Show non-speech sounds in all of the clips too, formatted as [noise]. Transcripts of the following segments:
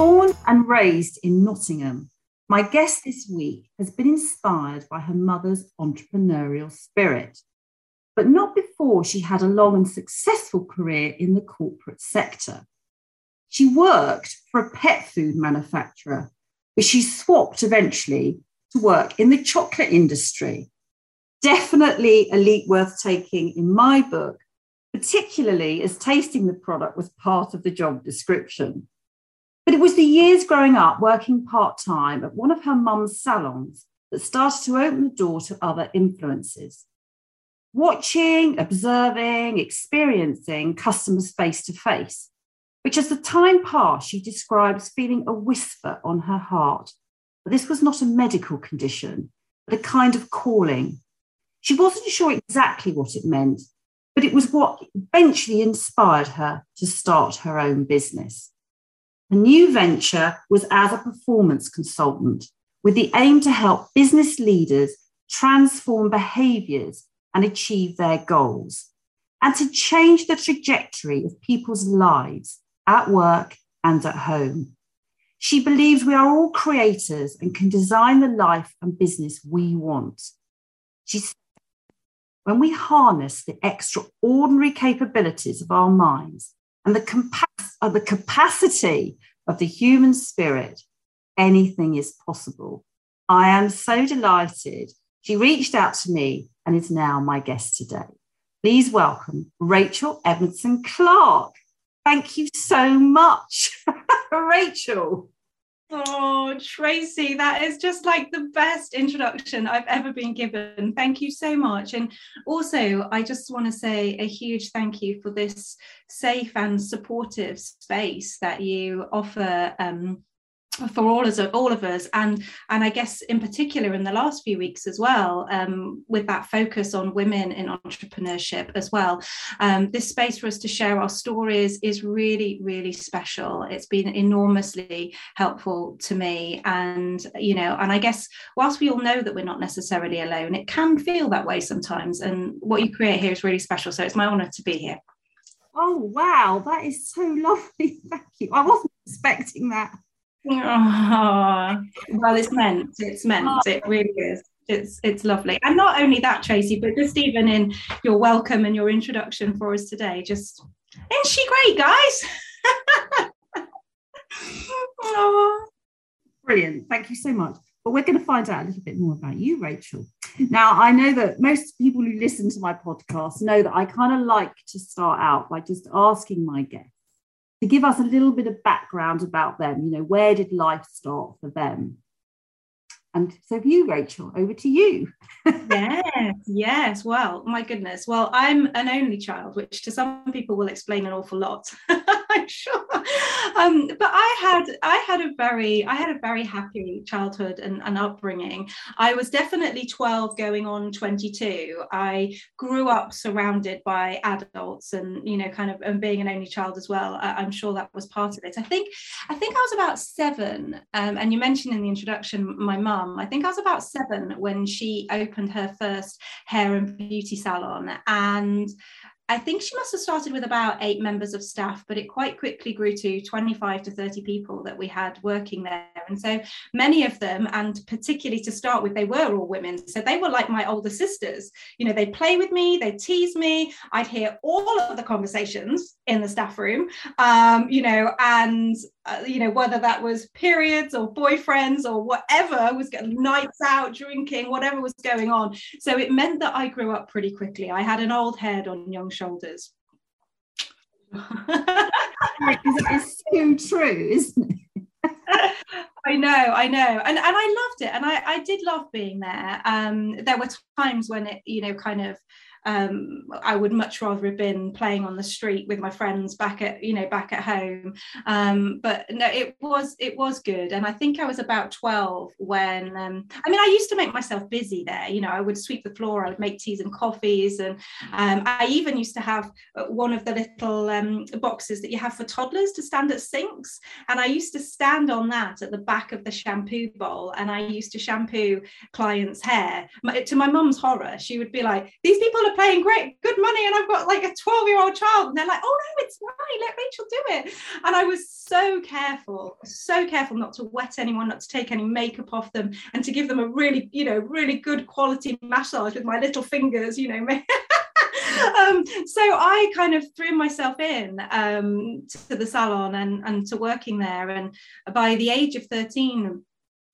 Born and raised in Nottingham, my guest this week has been inspired by her mother's entrepreneurial spirit, but not before she had a long and successful career in the corporate sector. She worked for a pet food manufacturer, but she swapped eventually to work in the chocolate industry. Definitely a leap worth taking in my book, particularly as tasting the product was part of the job description. But it was the years growing up working part time at one of her mum's salons that started to open the door to other influences. Watching, observing, experiencing customers face to face, which as the time passed, she describes feeling a whisper on her heart. But this was not a medical condition, but a kind of calling. She wasn't sure exactly what it meant, but it was what eventually inspired her to start her own business. The new venture was as a performance consultant with the aim to help business leaders transform behaviors and achieve their goals, and to change the trajectory of people's lives at work and at home. She believes we are all creators and can design the life and business we want. She said, when we harness the extraordinary capabilities of our minds and the, uh, the capacity of the human spirit, anything is possible. I am so delighted. She reached out to me and is now my guest today. Please welcome Rachel Edmondson Clark. Thank you so much, [laughs] Rachel. Oh, Tracy, that is just like the best introduction I've ever been given. Thank you so much. And also, I just want to say a huge thank you for this safe and supportive space that you offer um, for all of all of us. And and i guess in particular in the last few weeks as well um, with that focus on women in entrepreneurship as well um, this space for us to share our stories is really really special. It's been enormously helpful to me. And you know and i guess whilst we all know that we're not necessarily alone it can feel that way sometimes. And what you create here is really special. So it's my honor to be here. Oh wow. That is so [laughs] lovely. Thank you. I wasn't expecting that Oh, well, it's meant. It's meant. Oh. It really is. It's it's lovely. And not only that, Tracy, but just even in your welcome and your introduction for us today, just isn't she great, guys? [laughs] oh. Brilliant. Thank you so much. But we're going to find out a little bit more about you, Rachel. Now, I know that most people who listen to my podcast know that I kind of like to start out by just asking my guests to give us a little bit of background about them. You know, where did life start for them? And so, you, Rachel, over to you. yes, yes. Well, my goodness. Well, I'm an only child, which to some people will explain an awful lot. [laughs] I'm [laughs] sure. Um, but I had I had a very I had a very happy childhood and, and upbringing. I was definitely 12 going on 22. I grew up surrounded by adults and you know kind of and being an only child as well. I, am sure that was part of it. I think I think I was about seven. Um, and you mentioned in the introduction my mum. I think I was about seven when she opened her first hair and beauty salon and I think she must have started with about eight members of staff, but it quite quickly grew to 25 to 30 people that we had working there. And so many of them, and particularly to start with, they were all women. So they were like my older sisters. You know, they'd play with me, they'd tease me, I'd hear all of the conversations in the staff room, um, you know, and uh, you know whether that was periods or boyfriends or whatever was getting nights out drinking whatever was going on. So it meant that i grew up pretty quickly. I had an old head on young shoulders. [laughs] It's so true isn't it? [laughs] I know, I know, and and I loved it, and I I did love being there. Um, there were times when it, you know, kind of um, I would much rather have been playing on the street with my friends back at you know back at home. Um, but no, it was it was good, and I think I was about twelve when um, I mean I used to make myself busy there. You know, I would sweep the floor, I would make teas and coffees, and um, I even used to have uh, one of the little um, boxes that you have for toddlers to stand at sinks, and I used to stand on that at the back of the shampoo bowl, and I used to shampoo clients' hair. My, to my mum's horror, she would be like, "These people paying great good money and I've got like a 12 year old child and they're like oh no it's fine let Rachel do it and I was so careful so careful not to wet anyone not to take any makeup off them and to give them a really you know really good quality massage with my little fingers you know [laughs] um, so I kind of threw myself in um, to the salon and, and to working there. And by the age of 13,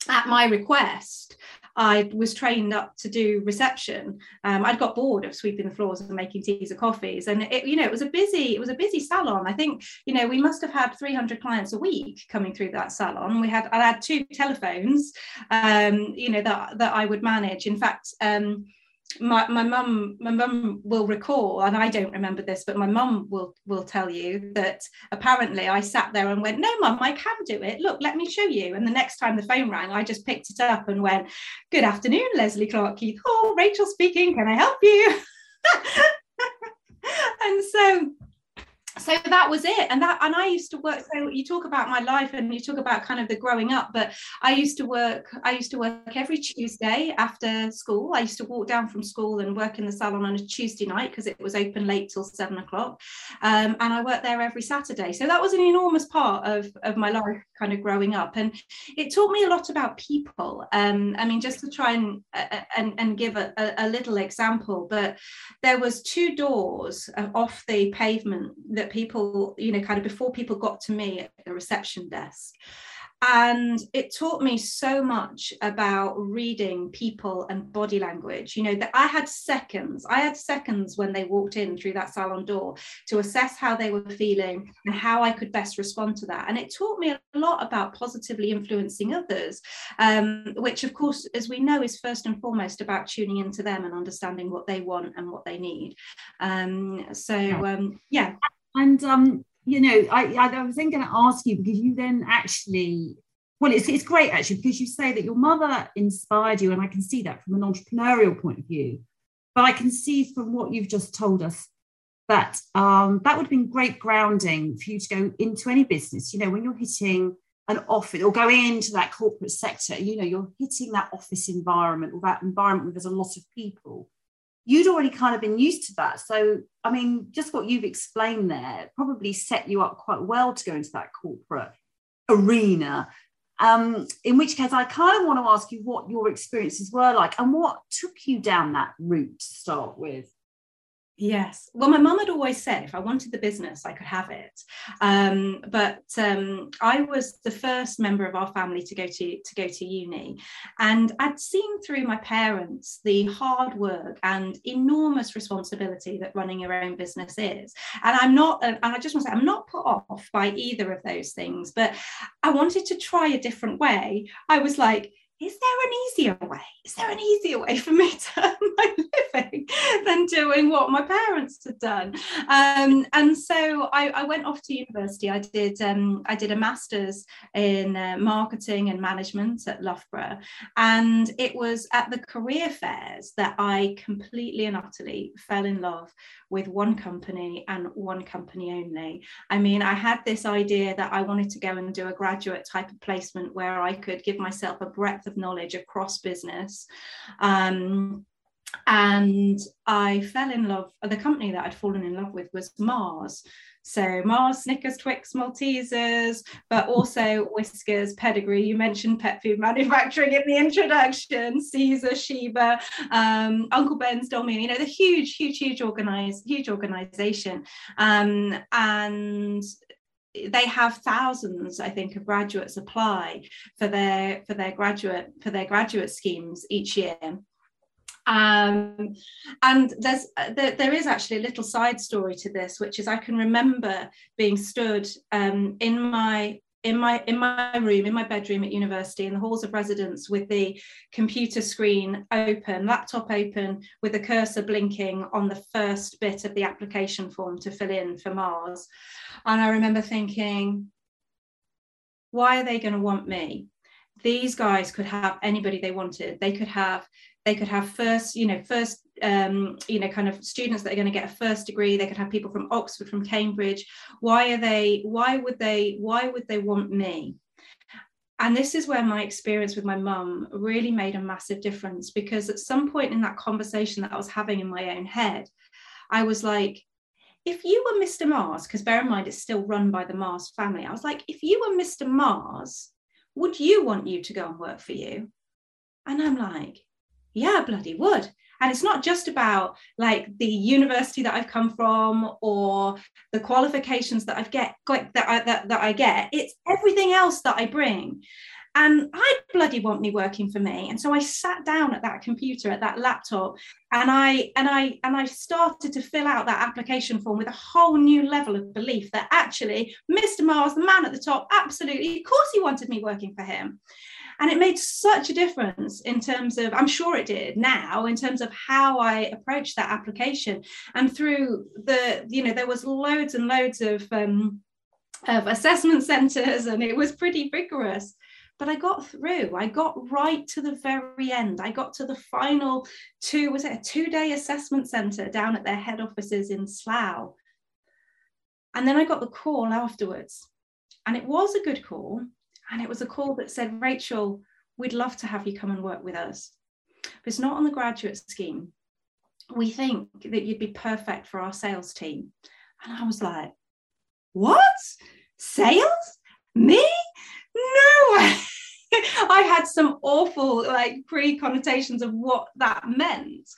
at my request, I was trained up to do reception. Um, I'd got bored of sweeping the floors and making teas or coffees, and it, you know, it was a busy, it was a busy salon. I think, you know, we must have had 300 clients a week coming through that salon. We had, I had two telephones, um, you know, that that I would manage. In fact. Um, my my mum my mum will recall and I don't remember this but my mum will will tell you that apparently I sat there and went no mum I can do it. Look let me show you. And the next time the phone rang I just picked it up and went good afternoon Leslie Clark Keith oh Rachel speaking. Can I help you? [laughs] And so so that was it. And that and i used to work so you talk about my life and you talk about kind of the growing up but i used to work i used to work every tuesday after school. I used to walk down from school and work in the salon on a tuesday night because it was open late till seven o'clock. Um, and i worked there every saturday. So that was an enormous part of, of my life kind of growing up. And it taught me a lot about people. Um, i mean just to try and uh, and, and give a, a, little example but there was two doors uh, off the pavement that people you know kind of before people got to me at the reception desk. And it taught me so much about reading people and body language. You know that i had seconds i had seconds when they walked in through that salon door to assess how they were feeling and how i could best respond to that. And it taught me a lot about positively influencing others um, which of course as we know is first and foremost about tuning into them and understanding what they want and what they need. Um, so um, yeah and um you know, I, I was then going to ask you because you then actually, well, it's, it's great actually because you say that your mother inspired you, and I can see that from an entrepreneurial point of view. But I can see from what you've just told us that um, that would have been great grounding for you to go into any business. You know, when you're hitting an office or going into that corporate sector, you know, you're hitting that office environment or that environment where there's a lot of people you'd already kind of been used to that. So, I mean, just what you've explained there probably set you up quite well to go into that corporate arena. Um, in which case, I kind of want to ask you what your experiences were like and what took you down that route to start with. Yes. Well, my mum had always said if I wanted the business, I could have it. Um, but um, I was the first member of our family to go to to go to uni, and I'd seen through my parents the hard work and enormous responsibility that running your own business is. And I'm not, and I just want to say, I'm not put off by either of those things, but I wanted to try a different way. I was like, is there an easier way? Is there an easier way for me [laughs] to earn my living than doing what my parents had done? Um, and so I, I, went off to university. I did um, I did a master's in uh, marketing and management at Loughborough, and it was at the career fairs that I completely and utterly fell in love with one company and one company only. I mean, I had this idea that I wanted to go and do a graduate type of placement where I could give myself a breadth of knowledge across business. Um, and I fell in love. The company that I'd fallen in love with was Mars. So Mars, Snickers, Twix, Maltesers, but also Whiskas, Pedigree. You mentioned pet food manufacturing in the introduction. Caesar, Sheba, um, Uncle Ben's, Dolmio. You know the huge, huge, huge organized, huge organization, um, and they have thousands i think of graduates apply for their for their graduate for their graduate schemes each year. Um, and there's there, there is actually a little side story to this, which is I can remember being stood um, in my in my in my room in my bedroom at university in the halls of residence with the computer screen open laptop open with the cursor blinking on the first bit of the application form to fill in for mars. And i remember thinking why are they going to want me? These guys could have anybody they wanted. They could have they could have first you know first um, you know kind of students that are going to get a first degree they could have people from oxford from cambridge why are they why would they why would they want me and this is where my experience with my mum really made a massive difference because at some point in that conversation that I was having in my own head, I was like, if you were Mr. Mars, because bear in mind it's still run by the Mars family, I was like, if you were Mr. Mars, would you want you to go and work for you? And I'm like, yeah, bloody would. And it's not just about like the university that I've come from or the qualifications that I've get that I, that, that I get. It's everything else that I bring. And I bloody want me working for me. And so I sat down at that computer, at that laptop, and I and I and I started to fill out that application form with a whole new level of belief that actually Mr. Mars, the man at the top, absolutely, of course he wanted me working for him and it made such a difference in terms of i'm sure it did now in terms of how i approached that application and through the you know there was loads and loads of um, of assessment centers and it was pretty rigorous but I got through. I got right to the very end. I got to the final two, was it a two day assessment centre down at their head offices in Slough? And then I got the call afterwards. And it was a good call. And it was a call that said, Rachel, we'd love to have you come and work with us. But it's not on the graduate scheme. We think that you'd be perfect for our sales team. And I was like, what? Sales? Me? No way. [laughs] [laughs] I had some awful like pre connotations of what that meant.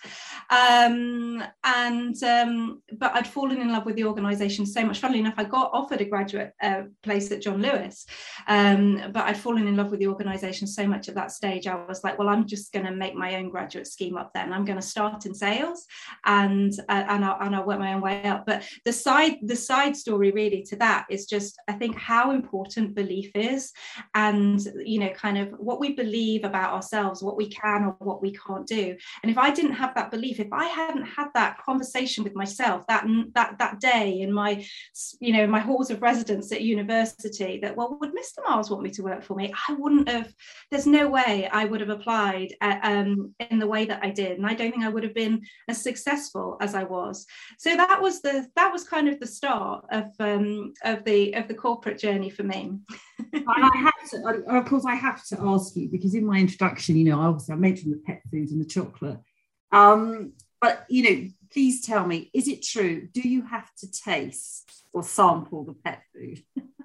Um, and um, but I'd fallen in love with the organization so much. Funnily enough, I got offered a graduate uh, place at John Lewis, um, but I'd fallen in love with the organization so much at that stage. I was like, well, I'm just going to make my own graduate scheme up then. I'm going to start in sales, and uh, and I'll, and I'll work my own way up. But the side the side story really to that is just I think how important belief is, and you know, kind of what we believe about ourselves, what we can or what we can't do. And if I didn't have that belief, if I hadn't had that conversation with myself that that that day in my, you know, my halls of residence at university, that well, would Mr. Mars want me to work for me? I wouldn't have. There's no way I would have applied uh, um, in the way that I did, and I don't think I would have been as successful as I was. So that was the that was kind of the start of um, of the of the corporate journey for me. I have to, of course, I have to ask you because in my introduction, you know, obviously I mentioned the pet food and the chocolate. Um, but you know, please tell me, is it true? Do you have to taste or sample the pet food? [laughs]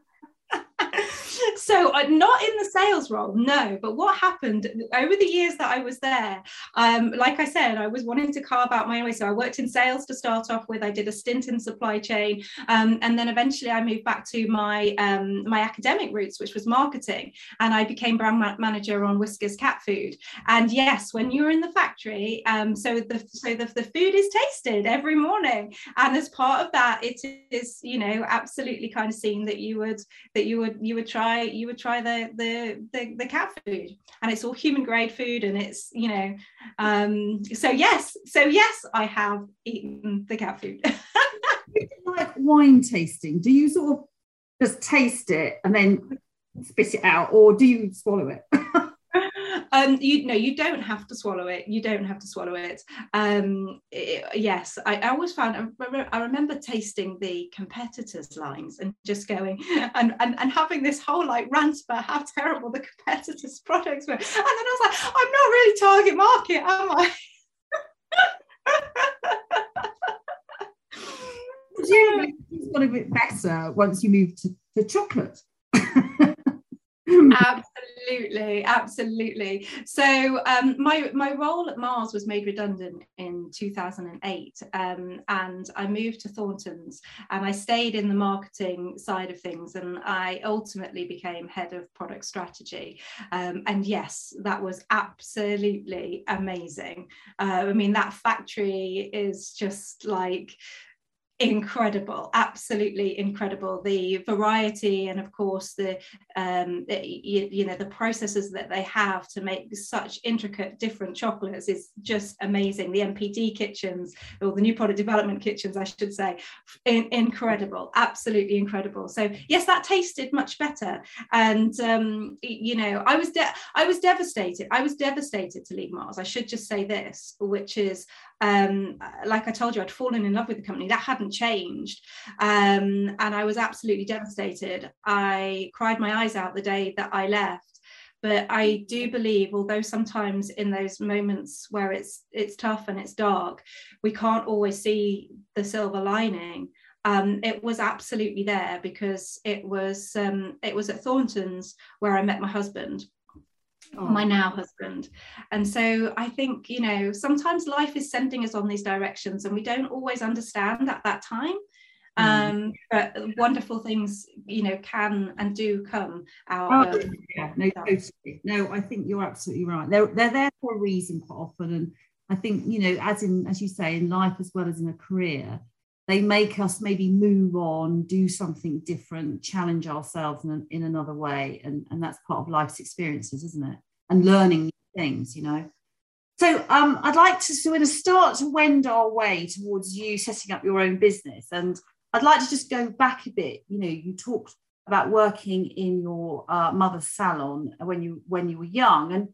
so uh, not in the sales role no but what happened over the years that i was there um, like i said i was wanting to carve out my own way. So i worked in sales to start off with i did a stint in supply chain um, and then eventually i moved back to my um, my academic roots which was marketing and i became brand ma- manager on Whiskas cat food. And yes when you're in the factory um, so the so the, the food is tasted every morning. And as part of that it is you know absolutely kind of seen that you would that you would you would try you would try the the the, the cat food. And it's all human grade food and it's you know um so yes so yes i have eaten the cat food. [laughs] Like wine tasting? Do you sort of just taste it and then spit it out or do you swallow it [laughs] um, you know, you don't have to swallow it. You don't have to swallow it. Um, it yes, I, I, always found. I remember, I remember, tasting the competitors' lines and just going [laughs] and, and and having this whole like rant about how terrible the competitors' products were, and then I was like, I'm not really target market, am I? [laughs] Presumably, it's got a bit better once you move to, to chocolate. [laughs] absolutely absolutely absolutely. so um, my my role at mars was made redundant in 2008 um, and i moved to thorntons and i stayed in the marketing side of things and i ultimately became head of product strategy um, and yes that was absolutely amazing uh, i mean that factory is just like incredible absolutely incredible. The variety and of course the um you, you, know the processes that they have to make such intricate different chocolates is just amazing. The NPD kitchens or the new product development kitchens i should say in, incredible absolutely incredible. So yes that tasted much better. And um you know i was de- i was devastated i was devastated to leave mars. I should just say this which is um, like I told you, I'd fallen in love with the company. That hadn't changed. Um, and I was absolutely devastated. I cried my eyes out the day that I left. but I do believe, although sometimes in those moments where it's it's tough and it's dark, we can't always see the silver lining. Um, it was absolutely there because it was um, it was at Thornton's where I met my husband, oh. my now husband, and so I think you know sometimes life is sending us on these directions and we don't always understand at that time. Mm. um but wonderful things you know can and do come out oh, of yeah no totally no i think you're absolutely right they're, they're there for a reason quite often and i think you know as in as you say in life as well as in a career they make us maybe move on do something different challenge ourselves in, in another way and, and that's part of life's experiences isn't it and learning new things you know so um, I'd like to sort of start to wend our way towards you setting up your own business. And I'd like to just go back a bit. You know, you talked about working in your uh, mother's salon when you when you were young, and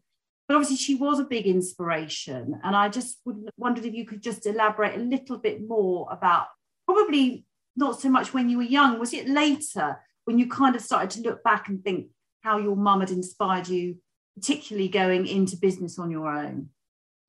but obviously she was a big inspiration. And I just wondered if you could just elaborate a little bit more about probably not so much when you were young. Was it later when you kind of started to look back and think how your mum had inspired you, particularly going into business on your own?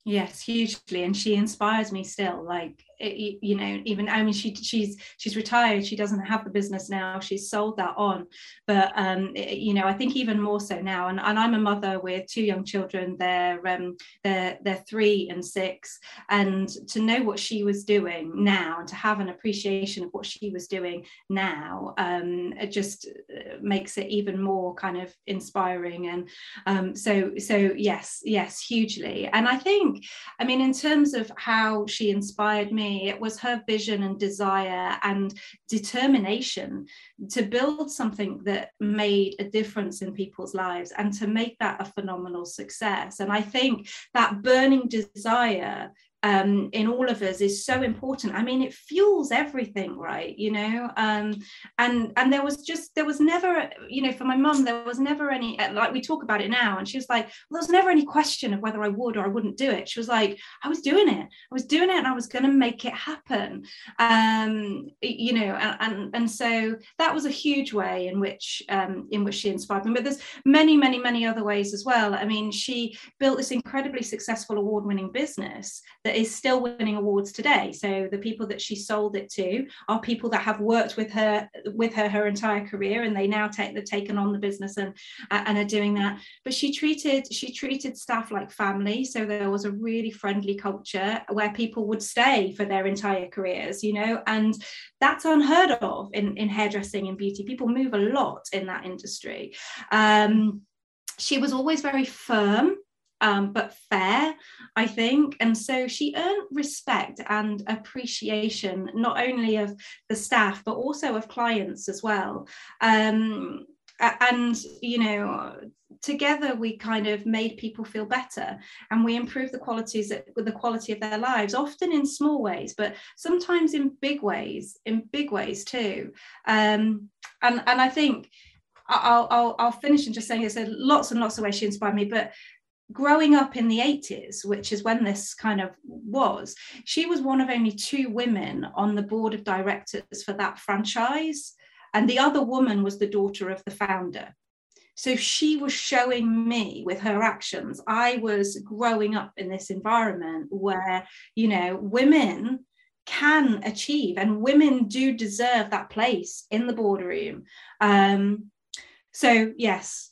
Yes, hugely, and she inspires me still. Like it, you know even i mean she she's she's retired. She doesn't have the business now. She's sold that on. But um it, you know i think even more so now and, and i'm a mother with two young children. They're um they're they're three and six. And to know what she was doing now and to have an appreciation of what she was doing now um it just uh, makes it even more kind of inspiring. And um so so yes yes hugely. And i think i mean in terms of how she inspired me it was her vision and desire and determination to build something that made a difference in people's lives and to make that a phenomenal success. And I think that burning desire um, in all of us is so important. I mean, it fuels everything, right? You know, um, and and there was just there was never, you know, for my mum, there was never any like we talk about it now, and she was like, well, there was never any question of whether I would or I wouldn't do it. She was like, I was doing it, I was doing it, and I was going to make it happen. Um, you know, and, and and so that was a huge way in which um, in which she inspired me. But there's many, many, many other ways as well. I mean, she built this incredibly successful award-winning business that that is still winning awards today. So the people that she sold it to are people that have worked with her with her her entire career, and they now take they've taken on the business and and are doing that. But she treated she treated staff like family. So there was a really friendly culture where people would stay for their entire careers, you know, and that's unheard of in, in hairdressing and beauty. People move a lot in that industry. Um, she was always very firm um, but fair, I think. And so she earned respect and appreciation, not only of the staff, but also of clients as well. Um, and, you know, together we kind of made people feel better and we improved the qualities with the quality of their lives often in small ways but sometimes in big ways in big ways too um, and and i think I'll, I'll, I'll finish and just saying there's lots and lots of ways she inspired me but growing up in the 80s, which is when this kind of was, she was one of only two women on the board of directors for that franchise. And the other woman was the daughter of the founder. So she was showing me with her actions, I was growing up in this environment where, you know, women can achieve and women do deserve that place in the boardroom. Um, so, yes,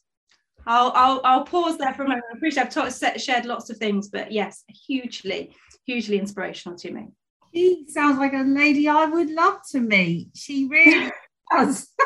I'll, I'll, I'll pause there for a moment. I appreciate I've taught, shared lots of things, but yes, hugely, hugely inspirational to me. She sounds like a lady I would love to meet. She really [laughs] does. [laughs]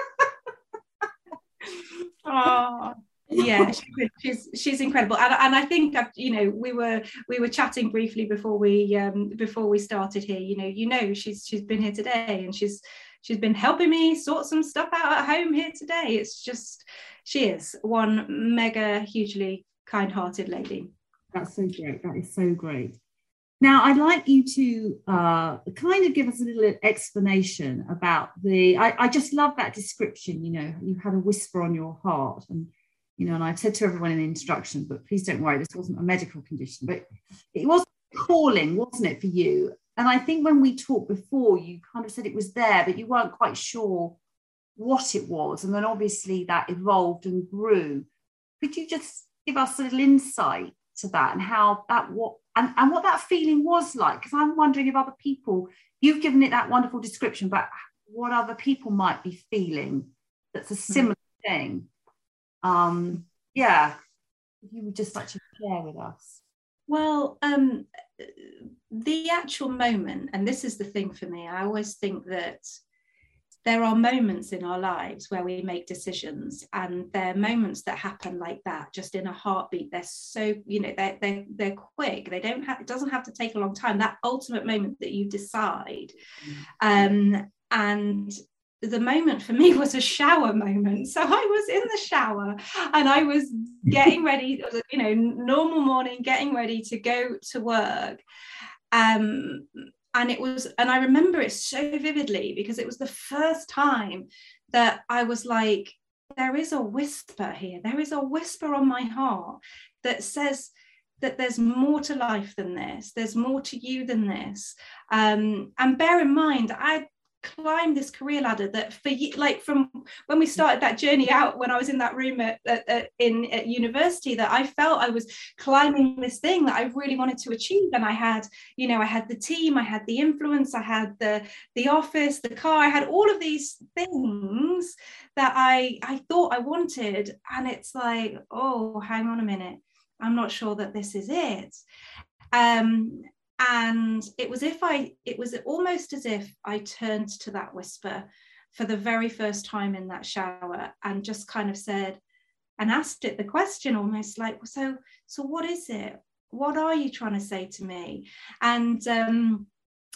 oh yeah she's she's incredible and, and i think you know we were we were chatting briefly before we um before we started here you know you know she's she's been here today and she's she's been helping me sort some stuff out at home here today. It's just she is one mega hugely kind-hearted lady. That's so great. That is so great. Now i'd like you to uh, kind of give us a little explanation about the I, I just love that description you know you had a whisper on your heart and you know and i've said to everyone in the introduction but please don't worry this wasn't a medical condition but it was calling wasn't it for you and i think when we talked before you kind of said it was there but you weren't quite sure what it was. And then obviously that evolved and grew. Could you just give us a little insight to that and how that what and, and what that feeling was like? Because I'm wondering if other people, you've given it that wonderful description, but what other people might be feeling that's a mm-hmm. similar mm-hmm. thing. Um, yeah, if you would just like to share with us. Well, um, the actual moment, and this is the thing for me, I always think that there are moments in our lives where we make decisions and they're moments that happen like that just in a heartbeat. They're so you know they're, they're, they're quick. They don't have it doesn't have to take a long time. That ultimate moment that you decide mm. um, and the moment for me [laughs] was a shower moment. So I was in the shower and I was getting ready, you know, normal morning, getting ready to go to work. Um, and it was and i remember it so vividly because it was the first time that i was like there is a whisper here there is a whisper on my heart that says that there's more to life than this there's more to you than this um, and bear in mind i climbed this career ladder that for like from when we started that journey out when I was in that room at, at, at, in at university that I felt I was climbing this thing that I really wanted to achieve. And I had you know I had the team I had the influence I had the the office the car I had all of these things that I I thought I wanted. And it's like oh hang on a minute. I'm not sure that this is it. Um, and it was if i it was almost as if i turned to that whisper for the very first time in that shower and just kind of said and asked it the question almost like so so what is it? What are you trying to say to me? And um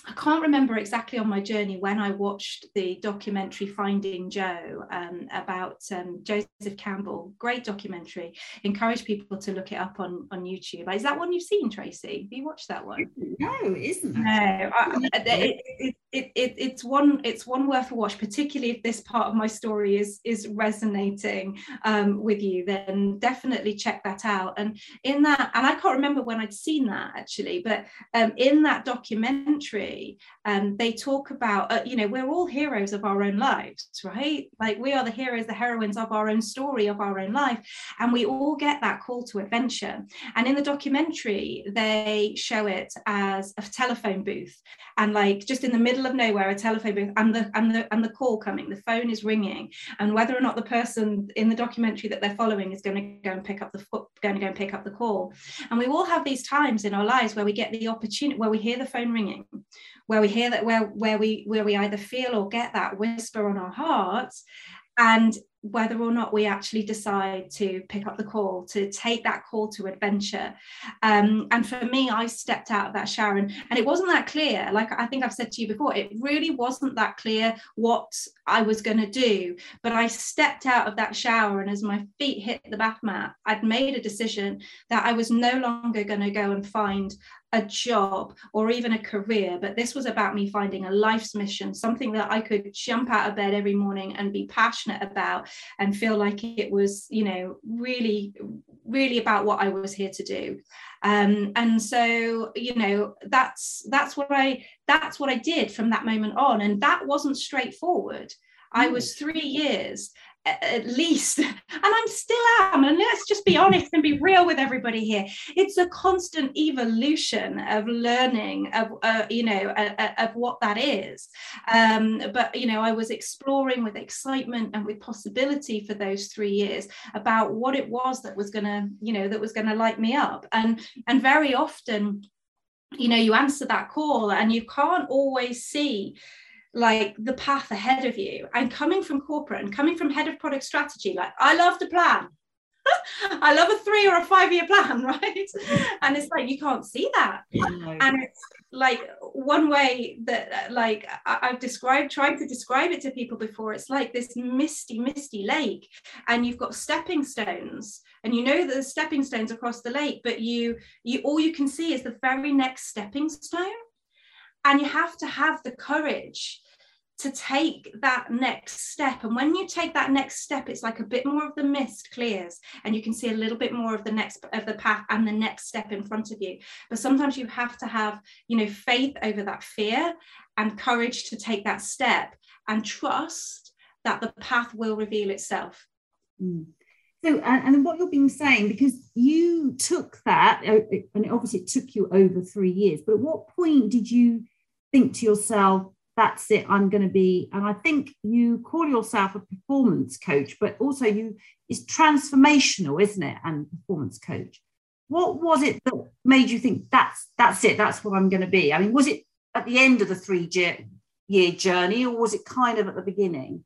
I can't remember exactly on my journey when I watched the documentary Finding Joe um, about um, Joseph Campbell. Great documentary. Encourage people to look it up on, on YouTube. Is that one you've seen, Tracy? Have you watched that one? No, it isn't. No, I, it, it, it, it, it's one it's one worth a watch, particularly if this part of my story is is resonating um, with you. Then definitely check that out. And in that, and I can't remember when I'd seen that actually, but um, in that documentary, um, they talk about uh, you know we're all heroes of our own lives, right? Like we are the heroes, the heroines of our own story, of our own life, and we all get that call to adventure. And in the documentary, they show it as a telephone booth, and like just in the middle of nowhere a telephone booth and the and the and the call coming the phone is ringing and whether or not the person in the documentary that they're following is going to go and pick up the going to go and pick up the call and we all have these times in our lives where we get the opportunity where we hear the phone ringing where we hear that where where we where we either feel or get that whisper on our hearts and whether or not we actually decide to pick up the call, to take that call to adventure. Um, and for me, I stepped out of that shower and, and it wasn't that clear. Like I think I've said to you before, it really wasn't that clear what I was going to do. But I stepped out of that shower and as my feet hit the bath mat, I'd made a decision that I was no longer going to go and find a job or even a career, but this was about me finding a life's mission, something that I could jump out of bed every morning and be passionate about and feel like it was, you know, really, really about what I was here to do. Um, and so, you know, that's that's what I that's what I did from that moment on. And that wasn't straightforward. I was three years at least and i'm still am and let's just be honest and be real with everybody here. It's a constant evolution of learning of uh, you know uh, of what that is. Um, but you know i was exploring with excitement and with possibility for those three years about what it was that was going to you know that was going to light me up. And and very often you know you answer that call and you can't always see like the path ahead of you. And coming from corporate and coming from head of product strategy like i love to plan. [laughs] I love a three or a five year plan [laughs] right? And it's like you can't see that. And it's like one way that like i've described tried to describe it to people before it's like this misty misty lake. And you've got stepping stones. And you know that there's stepping stones across the lake but you you all you can see is the very next stepping stone. And you have to have the courage to take that next step. And when you take that next step, it's like a bit more of the mist clears and you can see a little bit more of the next of the path and the next step in front of you. But sometimes you have to have, you know, faith over that fear and courage to take that step and trust that the path will reveal itself. Mm. So, and, and what you're being saying, because you took that, uh, and obviously it took you over three years, but at what point did you think to yourself, that's it, I'm going to be, and I think you call yourself a performance coach, but also you, it's transformational, isn't it? And performance coach. What was it that made you think that's that's it, that's what I'm going to be? I mean, was it at the end of the three year journey, or was it kind of at the beginning?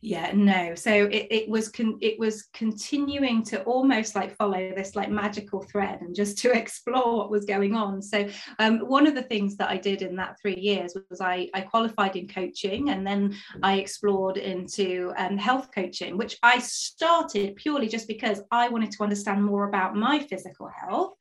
Yeah no. So it, it was con- it was continuing to almost like follow this like magical thread and just to [laughs] explore what was going on. So um, one of the things that i did in that three years was i, I qualified in coaching and then i explored into um, health coaching which i started purely just because i wanted to understand more about my physical health.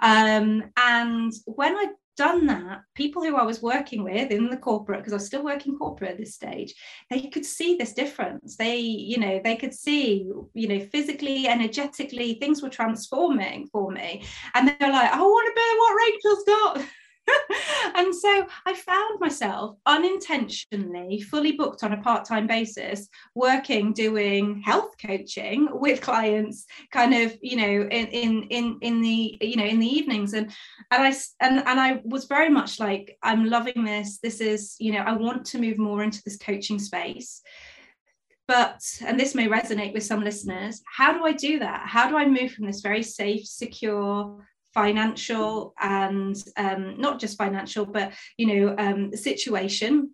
Um, and when i done that, people who I was working with in the corporate, because I was still working corporate at this stage, they could see this difference. They, you know, they could see, you know, physically, energetically, things were transforming for me. And they're like, I want to be what Rachel's got. [laughs] and so I found myself unintentionally fully booked on a part time basis, working, doing health coaching with clients, kind of, you know, in, in, in, in the, you know, in the evenings. And, and I, and, and I was very much like, I'm loving this. This is, you know, I want to move more into this coaching space but and this may resonate with some listeners how do i do that how do i move from this very safe secure financial and um, not just financial, but you know, um, situation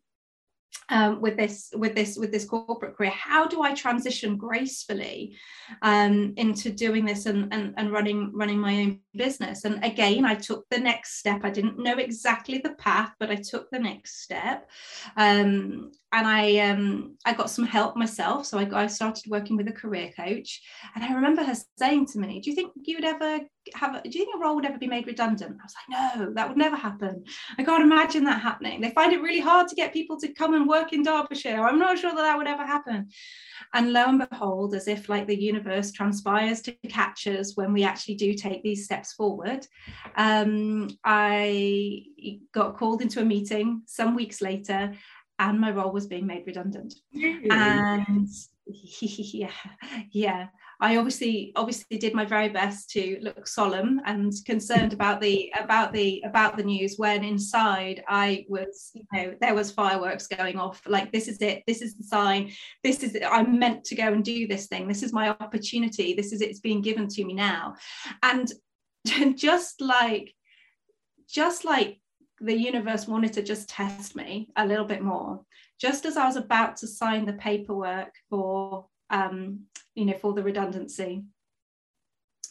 um, with this with this with this corporate career. How do i transition gracefully um, into doing this and, and and running running my own business? And again i took the next step. I didn't know exactly the path but i took the next step. Um, and i um, i got some help myself. So I, I started working with a career coach. And i remember her saying to me do you think you would ever have a, do you think a role would ever be made redundant? I was like no that would never happen. I can't imagine that happening. They find it really hard to get people to come and work in derbyshire. I'm not sure that that would ever happen. And lo and behold as if like the universe transpires to catch us when we actually do take these steps forward um, i got called into a meeting some weeks later and my role was being made redundant. And [laughs] yeah yeah I obviously obviously did my very best to look solemn and concerned about the about the about the news when inside I was you know there was fireworks going off like this is it this is the sign this is. I'm meant to go and do this thing this is my opportunity this is it's being given to me now and [laughs] just like just like the universe wanted to just test me a little bit more just as I was about to sign the paperwork for um, you know, for the redundancy,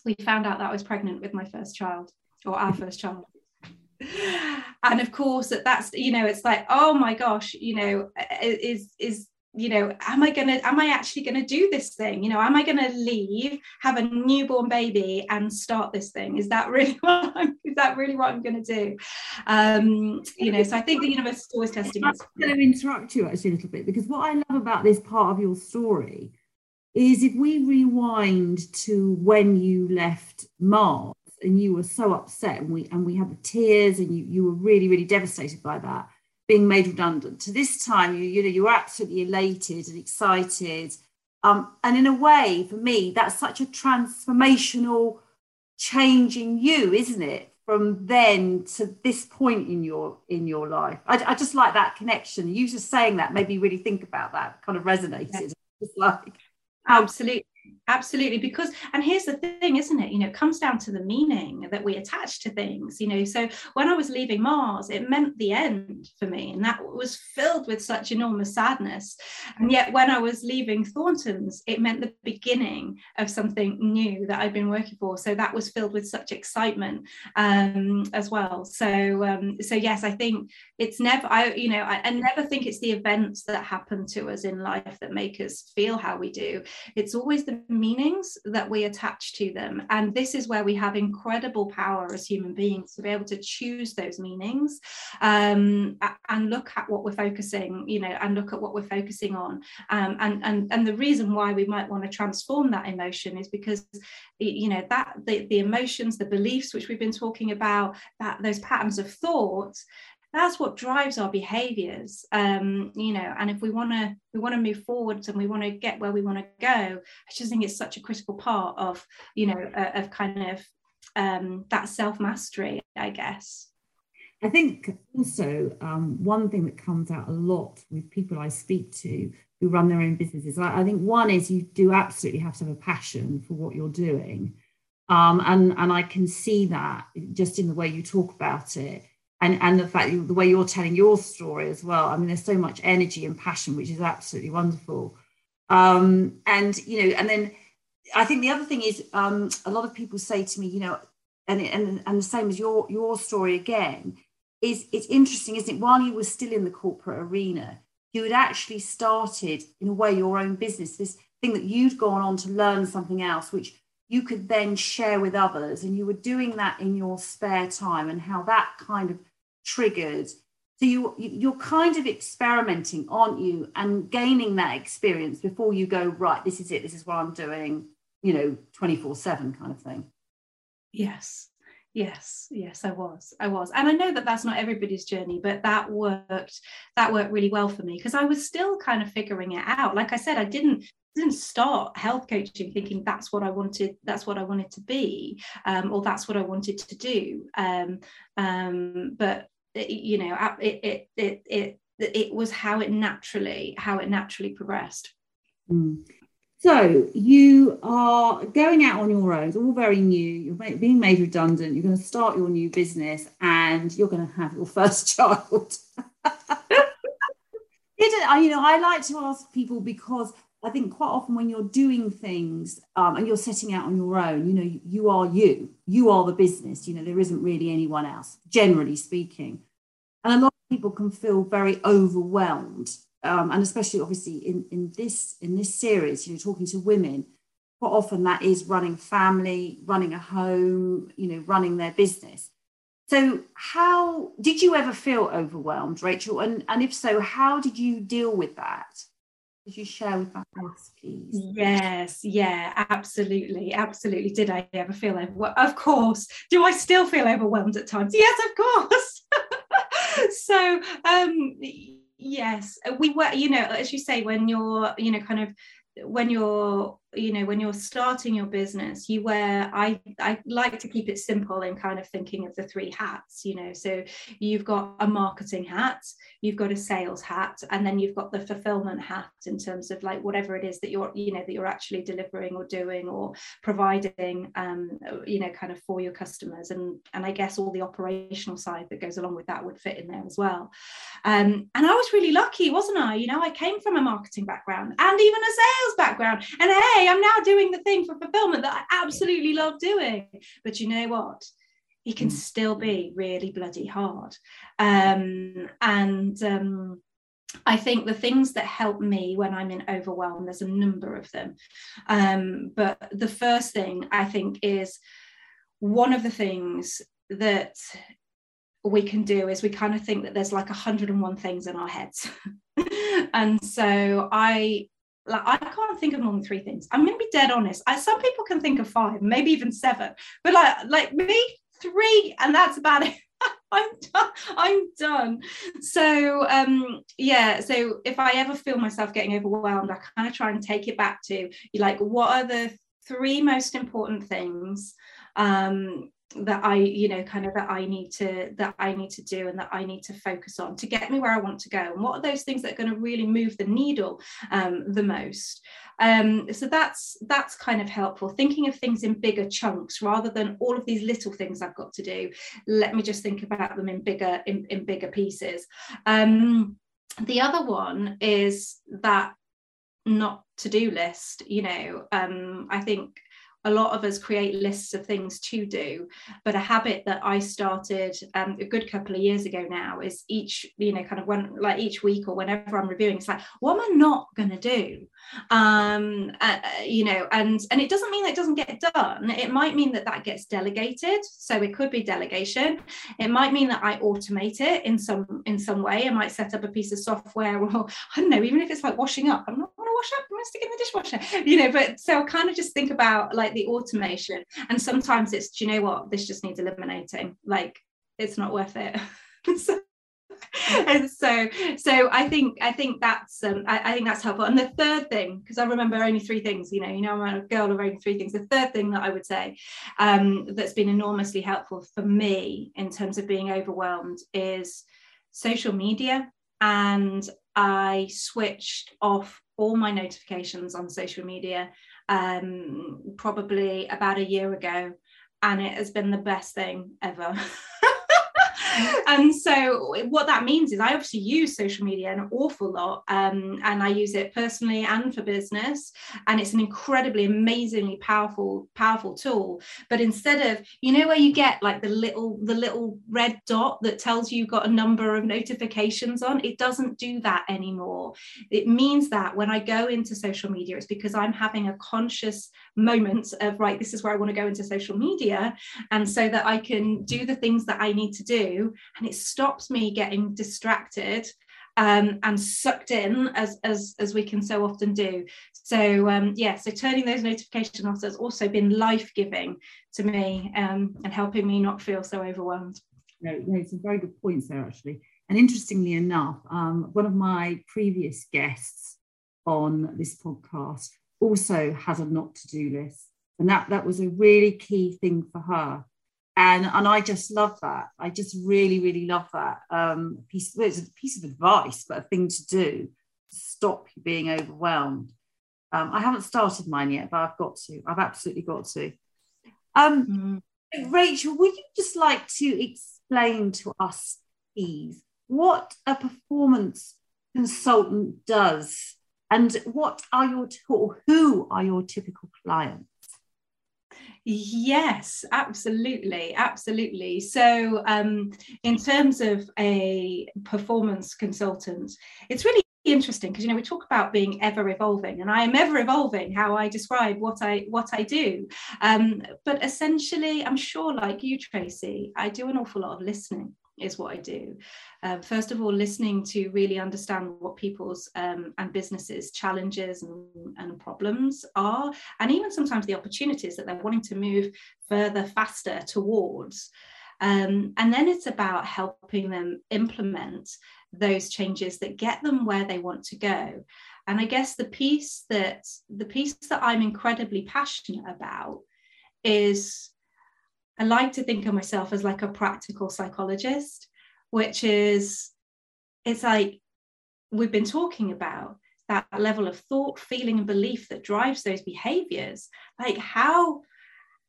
we found out that I was pregnant with my first child or our [laughs] first child. and of course that that's you know it's like oh my gosh you know is is you know am i going to am i actually going to do this thing? You know am i going to leave have a newborn baby and start this thing? Is that [laughs] really what I'm, is that really what i'm going to do? Um you know so i think the universe is always testing us. I'm going to interrupt you actually a little bit because what i love about this part of your story is if we rewind to when you left Mars and you were so upset and we and we had the tears and you, you were really, really devastated by that being made redundant. To this time, you, you know, you were absolutely elated and excited. Um, and in a way, for me, that's such a transformational change in you, isn't it? From then to this point in your in your life. I, I just like that connection. You just saying that made me really think about that, kind of resonated. Yeah. [laughs] Just like Absolutely. Absolutely. Because, and here's the thing, isn't it? You know, it comes down to the meaning that we attach to things, you know. So when I was leaving Mars, it meant the end for me. And that was filled with such enormous sadness. And yet when I was leaving Thornton's, it meant the beginning of something new that I'd been working for. So that was filled with such excitement um, as well. So, um, so yes, I think it's never, I, you know, I, I never think it's the events that happen to us in life that make us feel how we do. It's always the meanings that we attach to them. And this is where we have incredible power as human beings to be able to choose those meanings um, and look at what we're focusing, you know, and look at what we're focusing on. Um, and, and, and the reason why we might want to transform that emotion is because, you know, that the, the emotions, the beliefs which we've been talking about, that those patterns of thought that's what drives our behaviors um, you know and if we want to we want to move forwards and we want to get where we want to go i just think it's such a critical part of you know uh, of kind of um, that self mastery i guess I think also um, one thing that comes out a lot with people I speak to who run their own businesses, I, I, think one is you do absolutely have to have a passion for what you're doing. Um, and, and I can see that just in the way you talk about it and, and the fact the way you're telling your story as well. I mean, there's so much energy and passion, which is absolutely wonderful. Um, and, you know, and then I think the other thing is um, a lot of people say to me, you know, and, and, and the same as your, your story again, is it's interesting, isn't it? While you were still in the corporate arena, you had actually started, in a way, your own business, this thing that you'd gone on to learn something else, which you could then share with others. And you were doing that in your spare time, and how that kind of triggered. So you you're kind of experimenting, aren't you, and gaining that experience before you go right. This is it. This is what I'm doing. You know, twenty four seven kind of thing. Yes, yes yes i was i was. And i know that that's not everybody's journey but that worked that worked really well for me because i was still kind of figuring it out. Like i said i didn't didn't start health coaching thinking that's what i wanted that's what i wanted to be um, or that's what i wanted to do. Um, um, but it, you know it, it it it it was how it naturally how it naturally progressed. Mm. So you are going out on your own, all very new. You're being made redundant. You're going to start your new business, and you're going to have your [laughs] first child. [laughs] You know? I like to ask people because I think quite often when you're doing things um, and you're setting out on your own, you know, you are you. You are the business. You know, there isn't really anyone else, generally speaking. And a lot of people can feel very overwhelmed um, and especially obviously in, in this in this series, you know, talking to women, quite often that is running family, running a home, you know, running their business. So how did you ever feel overwhelmed, Rachel? And, and if so, how did you deal with that? Could you share with us, please? Yes, yeah, absolutely, absolutely. Did I ever feel overwhelmed? Of course. Do I still feel overwhelmed at times? Yes, of course. [laughs] so um yes uh, we were you know as you say when you're you know kind of when you're you know when you're starting your business you wear i i like to keep it simple in kind of thinking of the three hats you know. So you've got a marketing hat you've got a sales hat and then you've got the fulfillment hat in terms of like whatever it is that you're you know that you're actually delivering or doing or providing um you know kind of for your customers. And and i guess all the operational side that goes along with that would fit in there as well. Um and i was really lucky wasn't i? You know i came from a marketing background and even a sales background. And hey I'm now doing the thing for fulfillment that I absolutely love doing. But you know what? It can mm. still be really bloody hard. Um, and um, I think the things that help me when I'm in overwhelm, there's a number of them. Um, but the first thing I think is one of the things that we can do is we kind of think that there's like 101 things in our heads. [laughs] and so I like I can't think of more than three things. I'm to be dead honest. I, some people can think of five, maybe even seven, but like like me, three, and that's about it. [laughs] I'm done. I'm done. So um yeah, so if I ever feel myself getting overwhelmed, I kind of try and take it back to like what are the three most important things um that I, you know, kind of that I need to that I need to do and that I need to focus on to get me where I want to go. And what are those things that are going to really move the needle um, the most? Um, so that's that's kind of helpful. Thinking of things in bigger chunks rather than all of these little things I've got to do. Let me just think about them in bigger in, in bigger pieces. Um, the other one is that not to do list you know um, i think a lot of us create lists of things to do but a habit that i started um, a good couple of years ago now is each you know kind of when like each week or whenever i'm reviewing it's like what am i not going to do? Um uh, uh, you know and and it doesn't mean that it doesn't get done. It might mean that that gets delegated so it could be delegation. It might mean that i automate it in some in some way. I might set up a piece of software [laughs] or i don't know even if it's like washing up. I'm not wash up i'm to stick in the dishwasher. You know but so I kind of just think about like the automation and sometimes it's do you know what? This just needs eliminating. Like it's not worth it. [laughs] So and so so i think i think that's um, I, I, think that's helpful. And the third thing because i remember only three things you know you know i'm a girl of only three things. The third thing that i would say um, that's been enormously helpful for me in terms of being overwhelmed is social media. And i switched off all my notifications on social media um, probably about a year ago and it has been the best thing ever [laughs] and [laughs] so what that means is I obviously use social media an awful lot, um, and I use it personally and for business, and it's an incredibly, amazingly powerful, powerful tool. But instead of, you know, where you get like the little, the little red dot that tells you you've got a number of notifications on, it doesn't do that anymore. It means that when I go into social media, it's because I'm having a conscious moment of right, this is where I want to go into social media, and so that I can do the things that I need to do and it stops me getting distracted um, and sucked in as, as as we can so often do. So um, yeah, so turning those notifications off has also been life giving to me um, and helping me not feel so overwhelmed. No, no, some very good points there actually. And interestingly enough, um, one of my previous guests on this podcast also has a not to do list, and that that was a really key thing for her and and I just love that. I just really really love that um, piece. Well, it's a piece of advice, but a thing to do to stop you being overwhelmed. Um, I haven't started mine yet, but I've got to. I've absolutely got to. Um, mm. Rachel, would you just like to explain to us, please, what a performance consultant does, and what are your or who are your typical clients? Yes, absolutely, absolutely. So, um, in terms of a performance consultant, it's really interesting because you know we talk about being ever evolving and i am ever evolving how i describe what i what i do um, but essentially i'm sure like you tracy i do an awful lot of listening is what I do. Uh, first of all, listening to really understand what people's um, and businesses' challenges and, and, problems are, and even sometimes the opportunities that they're wanting to move further, faster towards. Um, and then it's about helping them implement those changes that get them where they want to go. And I guess the piece that the piece that I'm incredibly passionate about is I like to think of myself as like a practical psychologist, which is, it's like we've been talking about that level of thought, feeling, and belief that drives those behaviors. Like, how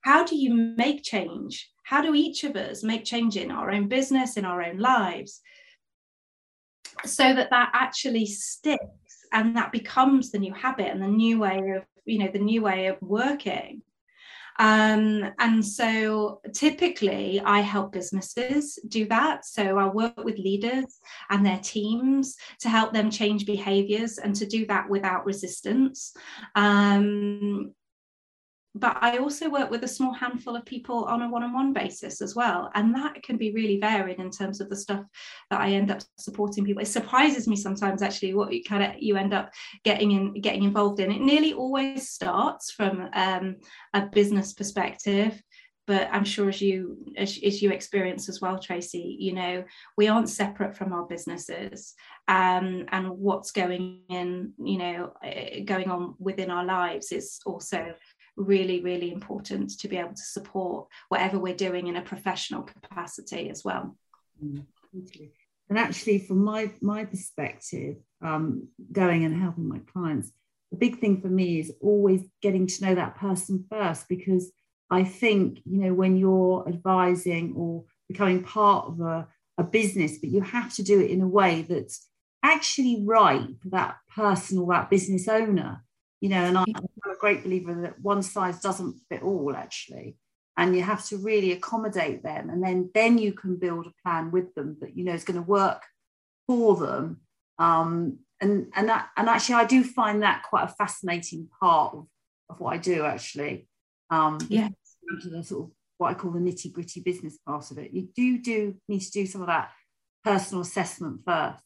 how do you make change? How do each of us make change in our own business, in our own lives, so that that actually sticks and that becomes the new habit and the new way of, you know, the new way of working. Um, and so typically I help businesses do that. So I work with leaders and their teams to help them change behaviors and to do that without resistance. Um, but I also work with a small handful of people on a one-on-one basis as well, and that can be really varied in terms of the stuff that I end up supporting people. It surprises me sometimes actually what you kind of you end up getting in getting involved in. It nearly always starts from um, a business perspective, but I'm sure as you as, as, you experience as well, Tracy, you know we aren't separate from our businesses, um, and what's going in, you know, eh, going on within our lives is also really, really important to be able to support whatever we're doing in a professional capacity as well. Mm, and actually, from my my perspective, um, going and helping my clients, the big thing for me is always getting to know that person first because I think you know when you're advising or becoming part of a, a business, but you have to do it in a way that's actually right for that person or that business owner you know, and a great believer that one size doesn't fit all actually. And you have to really accommodate them. And then then you can build a plan with them that you know is going to work for them. Um, and and that and actually I do find that quite a fascinating part of, of what I do actually. Um yeah. The sort of what I call the nitty gritty business part of it. You do do need to do some of that personal assessment first.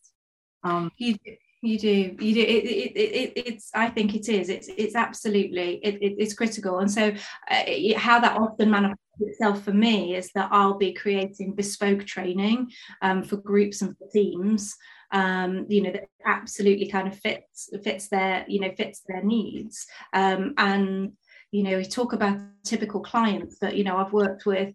Um, you you do you do. It, it, it, it's i think it is. It's it's absolutely it, it's critical. And so uh, how that often manifests itself for me is that I'll be creating bespoke training um, for groups and for teams. Um, you know that absolutely kind of fits fits their you know fits their needs. Um, and you know we talk about typical clients but you know i've worked with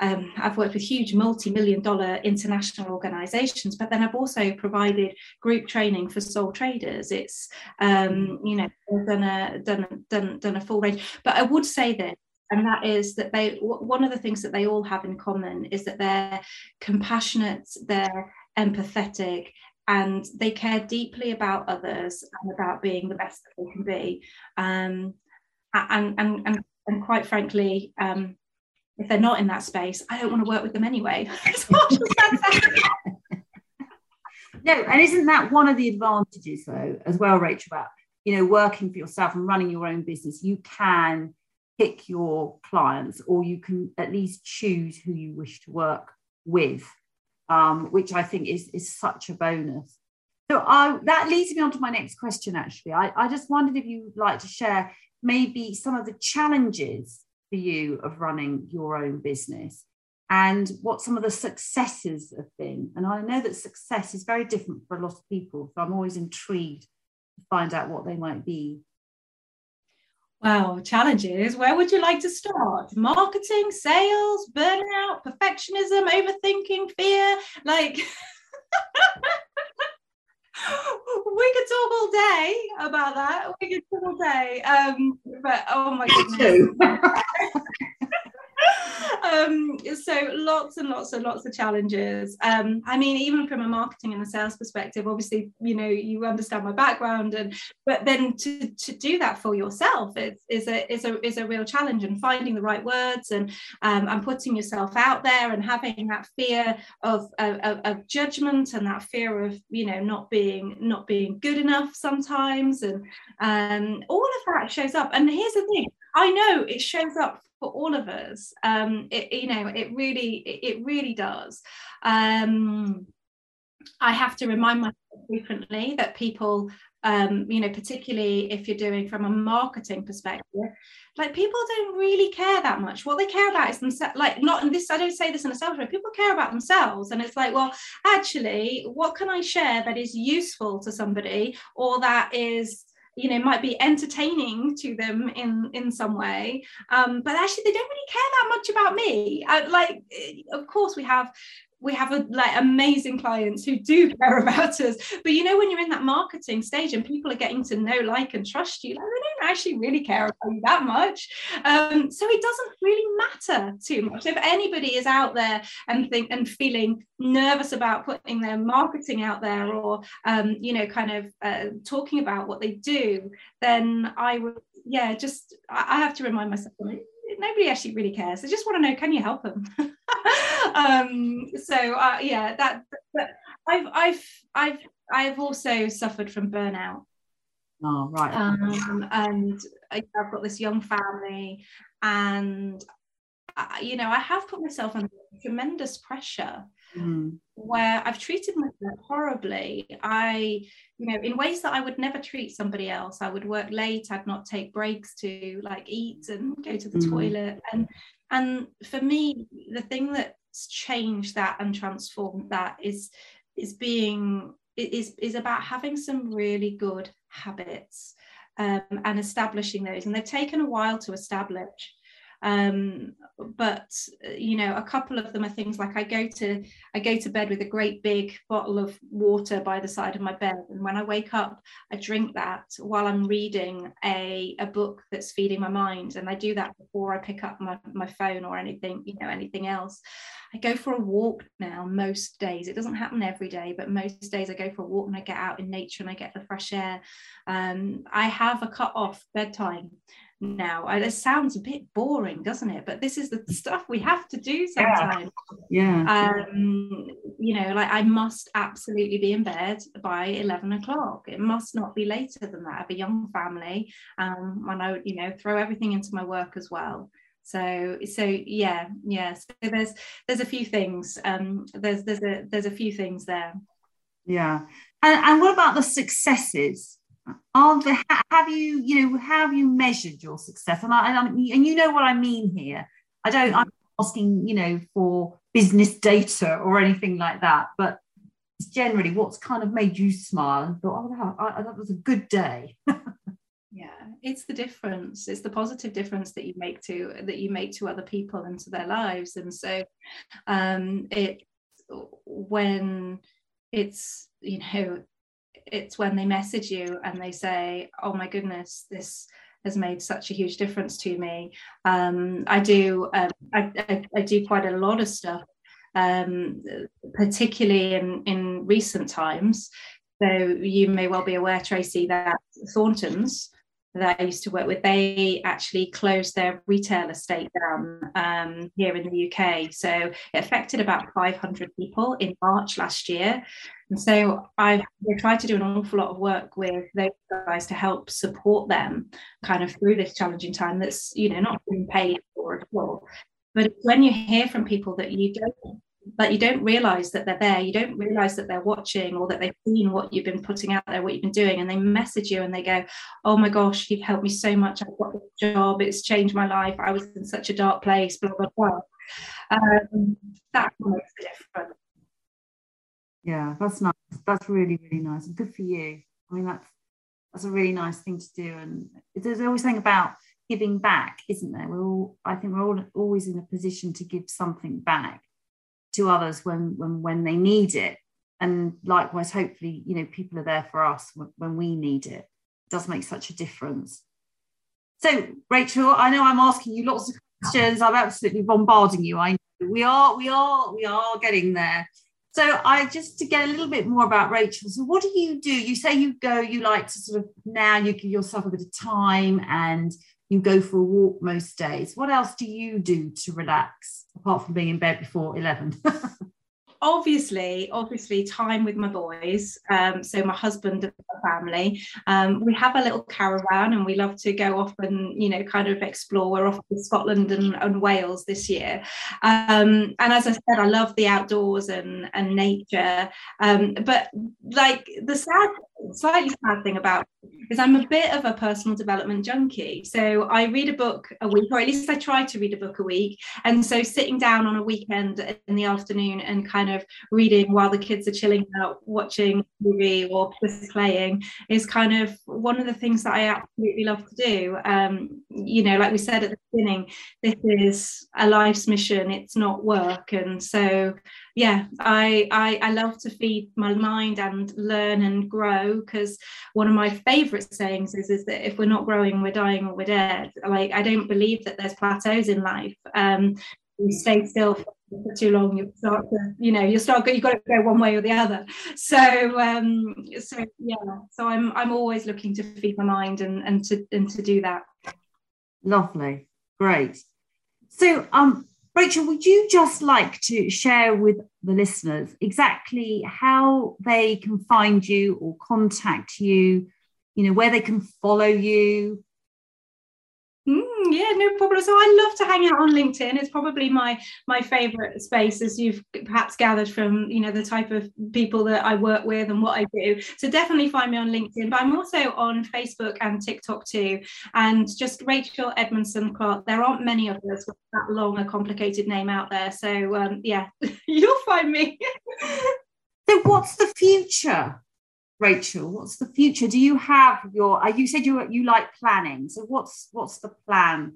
um, i've worked with huge multi-million dollar international organizations but then i've also provided group training for sole traders. It's um, you know done a done, done done a full range. But i would say that and that is that they one of the things that they all have in common is that they're compassionate they're empathetic and they care deeply about others and about being the best that they can be. Um, and and and, and quite frankly um, if they're not in that space i don't want to work with them anyway. [laughs] [laughs] No and isn't that one of the advantages though as well rachel about you know working for yourself and running your own business? You can pick your clients or you can at least choose who you wish to work with um, which i think is is such a bonus. So I, that leads me on to my next question actually. I, I just wondered if you'd like to share maybe some of the challenges for you of running your own business and what some of the successes have been. And I know that success is very different for a lot of people. So I'm always intrigued to find out what they might be. Wow, challenges. Where would you like to start? Marketing, sales, burnout, perfectionism, overthinking, fear? Like, [laughs] we could talk all day about that. We could talk all day. Um, but oh my goodness. [laughs] um, so lots and lots and lots of challenges. Um, I mean, even from a marketing and a sales perspective, obviously, you know, you understand my background, and but then to to do that for yourself is is a is a is a real challenge, and finding the right words and um, and putting yourself out there, and having that fear of, of of judgment and that fear of you know not being not being good enough sometimes, and um, all of that shows up. And here's the thing: I know it shows up for all of us. Um, it, you know, it really, it, it really does. Um, I have to remind myself frequently that people, um, you know, particularly if you're doing from a marketing perspective, like people don't really care that much. What they care about is themselves. Like, not in this, I don't say this in a selfish way. People care about themselves, and it's like, well, actually, what can I share that is useful to somebody, or that is you know might be entertaining to them in in some way. Um, but actually they don't really care that much about me. Like eh, of course we have we have a, like amazing clients who do [laughs] care about us but you know when you're in that marketing stage and people are getting to know like and trust you like they don't actually really care about you that much um, so it doesn't really matter too much if anybody is out there and think and feeling nervous about putting their marketing out there or um, you know kind of uh, talking about what they do then i would yeah just i have to remind myself nobody actually really cares. They just want to know, can you help them? [laughs] [laughs] um, so uh, yeah, that. But I've I've I've I've also suffered from burnout. Oh right. Um, and I've got this young family, and I, you know I have put myself under tremendous pressure mm. where I've treated myself horribly. I, you know, in ways that I would never treat somebody else. I would work late. I'd not take breaks to like eat and go to the mm. toilet. And and for me, the thing that's changed that and transform that is is being is is about having some really good habits um, and establishing those. And they've taken a while to establish. Um, but you know, a couple of them are things like I go to I go to bed with a great big bottle of water by the side of my bed, and when I wake up, I drink that while I'm reading a, a book that's feeding my mind, and I do that before I pick up my, my phone or anything, you know, anything else. I go for a walk now most days. It doesn't happen every day, but most days I go for a walk and I get out in nature and I get the fresh air. Um, I have a cut off bedtime now. It sounds a bit boring, doesn't it? But this is the stuff we have to do sometimes. Yeah. yeah. Um, you know, like I must absolutely be in bed by 11 o'clock. It must not be later than that. I have a young family um, and I, you know, throw everything into my work as well. So, so yeah, yeah. So there's there's a few things. Um, there's there's a there's a few things there. Yeah. And, and what about the successes? Are have you you know how have you measured your success? And I, and, you know what I mean here. I don't I'm asking, you know, for business data or anything like that, but it's generally what's kind of made you smile and thought, oh, wow, I, that was a good day. [laughs] yeah it's the difference. It's the positive difference that you make to that you make to other people and to their lives. And so um it when it's you know it's when they message you and they say oh my goodness this has made such a huge difference to me um, i do um, I, I, I, do quite a lot of stuff um, particularly in in recent times so you may well be aware tracy that thorntons that I used to work with, they actually closed their retail estate down um, here in the UK. So it affected about 500 people in March last year. And so I've tried to do an awful lot of work with those guys to help support them kind of through this challenging time that's, you know, not being paid for at all. But when you hear from people that you don't that you don't realize that they're there you don't realize that they're watching or that they've seen what you've been putting out there what you've been doing and they message you and they go oh my gosh you've helped me so much. I've got a job. It's changed my life. I was in such a dark place blah blah blah. Um, that makes a difference yeah that's nice. That's really really nice. Good for you. I mean that's that's a really nice thing to do. And there's always something about giving back isn't there? We're all i think we're all always in a position to give something back to others when when when they need it. And likewise hopefully you know people are there for us when, when we need it. it does make such a difference. So rachel i know i'm asking you lots of questions. I'm absolutely bombarding you. I know. We are we are we are getting there so i just to get a little bit more about rachel so what do you do you say you go you like to sort of now you give yourself a bit of time and you go for a walk most days. What else do you do to relax apart from being in bed before 11? [laughs] obviously, obviously, time with my boys. Um, so my husband and my family. Um, we have a little caravan, and we love to go off and you know kind of explore. We're off to Scotland and, and Wales this year. Um, and as I said, I love the outdoors and and nature. Um, but like the sad slightly sad thing about is I'm a bit of a personal development junkie. So I read a book a week, or at least I try to read a book a week. And so sitting down on a weekend in the afternoon and kind of reading while the kids are chilling out, watching movie or just playing is kind of one of the things that I absolutely love to do. Um, you know, like we said at the beginning, this is a life's mission, it's not work. And so yeah, I, I, I love to feed my mind and learn and grow because one of my favorite sayings is, is that if we're not growing, we're dying or we're dead. Like I don't believe that there's plateaus in life. Um, you stay still for too long, you start to, you know, you start you've got to go one way or the other. So um, so yeah, so I'm I'm always looking to feed my mind and and to and to do that. Lovely, great. So um Rachel, would you just like to share with the listeners exactly how they can find you or contact you, you know, where they can follow you, yeah, no problem. So I love to hang out on LinkedIn. It's probably my my favorite space, as you've perhaps gathered from you know the type of people that I work with and what I do. So definitely find me on LinkedIn. But I'm also on Facebook and TikTok too. And just Rachel Edmondson Clark. There aren't many of us with that long a complicated name out there. So um, yeah, [laughs] you'll find me. so what's the future? Rachel, what's the future? Do you have your? Uh, you said you you like planning. So what's what's the plan?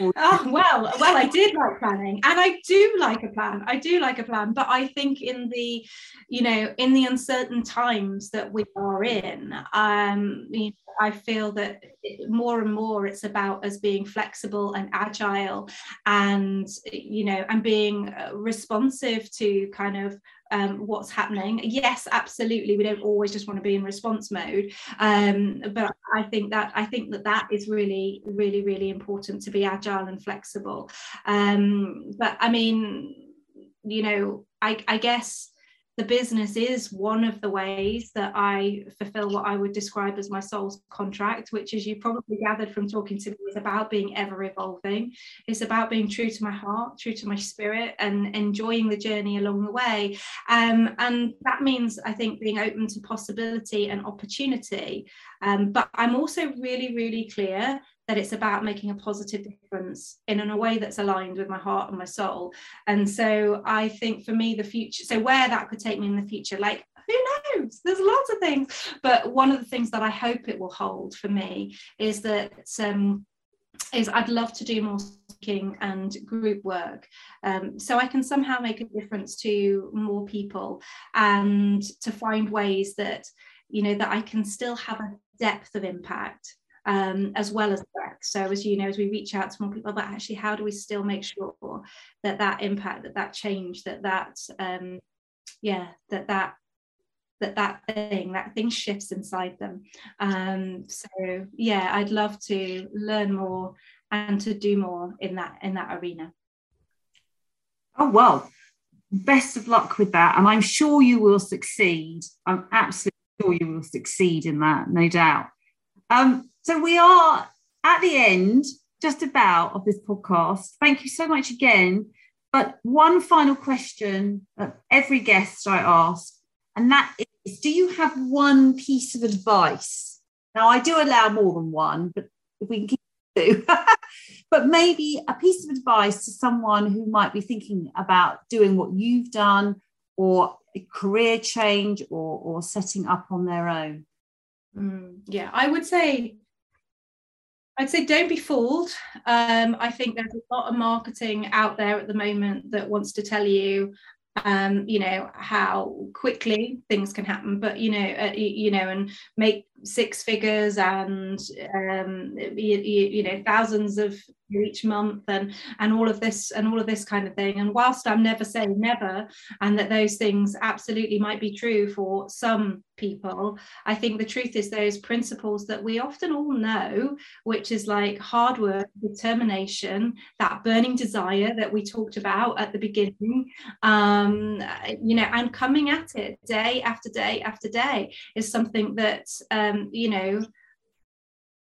Oh well, well, I did like planning, and I do like a plan. I do like a plan, but I think in the, you know, in the uncertain times that we are in, um, you know, I feel that more and more it's about us being flexible and agile, and you know, and being uh, responsive to kind of um, what's happening. Yes, absolutely. We don't always just want to be in response mode, um, but I think that I think that that is really, really, really important to be agile and flexible. Um, but I mean, you know, I, I guess the business is one of the ways that I fulfill what I would describe as my soul's contract, which, as you probably gathered from talking to me, is about being ever evolving. It's about being true to my heart, true to my spirit, and enjoying the journey along the way. Um, and that means, I think, being open to possibility and opportunity. Um, but I'm also really, really clear that it's about making a positive difference in, in a way that's aligned with my heart and my soul. And so I think for me, the future, so where that could take me in the future, like who knows? There's lots of things. But one of the things that I hope it will hold for me is that um, is I'd love to do more speaking and group work um, so I can somehow make a difference to more people and to find ways that you know that I can still have a depth of impact um, as well as breadth. So as you know, as we reach out to more people, but actually, how do we still make sure that that impact, that that change, that that um, yeah, that that that that thing that thing shifts inside them. Um so yeah i'd love to learn more and to do more in that in that arena. Oh well best of luck with that. And i'm sure you will succeed. I'm absolutely sure you will succeed in that no doubt. Um so we are at the end just about of this podcast thank you so much again but one final question of every guest i ask and that is do you have one piece of advice? Now, I do allow more than one, but if we can keep two, [laughs] but maybe a piece of advice to someone who might be thinking about doing what you've done or a career change or, or setting up on their own. Mm, yeah, I would say I'd say don't be fooled. Um, I think there's a lot of marketing out there at the moment that wants to tell you um, you know how quickly things can happen but you know uh, you, you, know and make six figures and um, you, you, know thousands of each month and and all of this and all of this kind of thing. And whilst i'm never saying never and that those things absolutely might be true for some people i think the truth is those principles that we often all know which is like hard work determination that burning desire that we talked about at the beginning um you know and coming at it day after day after day is something that um you know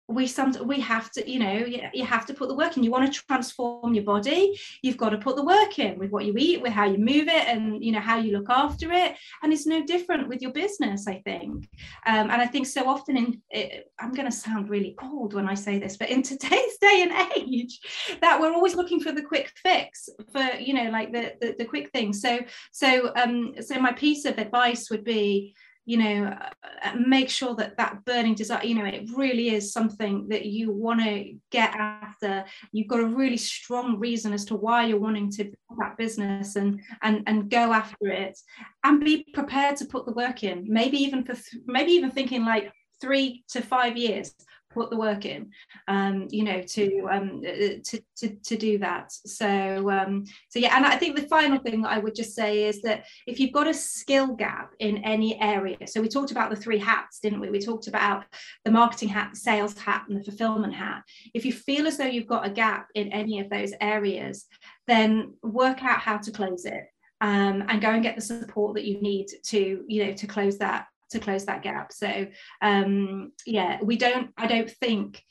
we some we have to you know you, you have to put the work in. You want to transform your body you've got to put the work in with what you eat with how you move it and you know how you look after it. And it's no different with your business i think. Um, and i think so often in it, i'm going to sound really old when i say this but in [laughs] today's day and age that we're always looking for the quick fix for you know like the the, the quick thing. So so um so my piece of advice would be you know uh, make sure that that burning desire you know it really is something that you want to get after. You've got a really strong reason as to why you're wanting to build that business and and and go after it and be prepared to put the work in maybe even for th- maybe even thinking like three to five years put the work in um, you know to um uh, to, to to do that. So um so yeah and i think the final thing i would just say is that if you've got a skill gap in any area so we talked about the three hats didn't we? We talked about the marketing hat the sales hat and the fulfillment hat. If you feel as though you've got a gap in any of those areas then work out how to close it um, and go and get the support that you need to you know to close that to close that gap. So um yeah we don't i don't think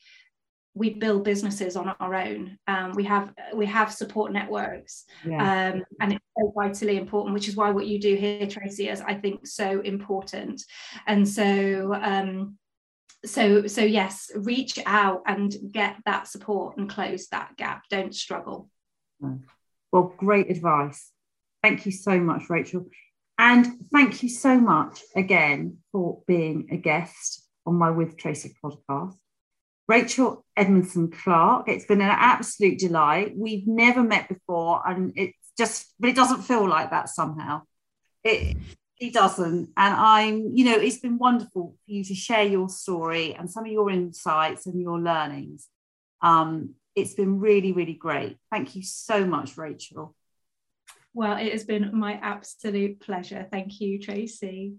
we build businesses on our own. Um, we have we have support networks yeah. um, and it's so vitally important which is why what you do here tracy is i think so important. And so um, so so yes reach out and get that support and close that gap. Don't struggle. Well great advice. Thank you so much rachel and thank you so much again for being a guest on my With Tracy podcast. Rachel Edmondson Clark, it's been an absolute delight. We've never met before, and it's just, but it doesn't feel like that somehow. It, it doesn't. And I'm, you know, it's been wonderful for you to share your story and some of your insights and your learnings. Um, it's been really, really great. Thank you so much, Rachel. Well, it has been my absolute pleasure. Thank you, Tracy.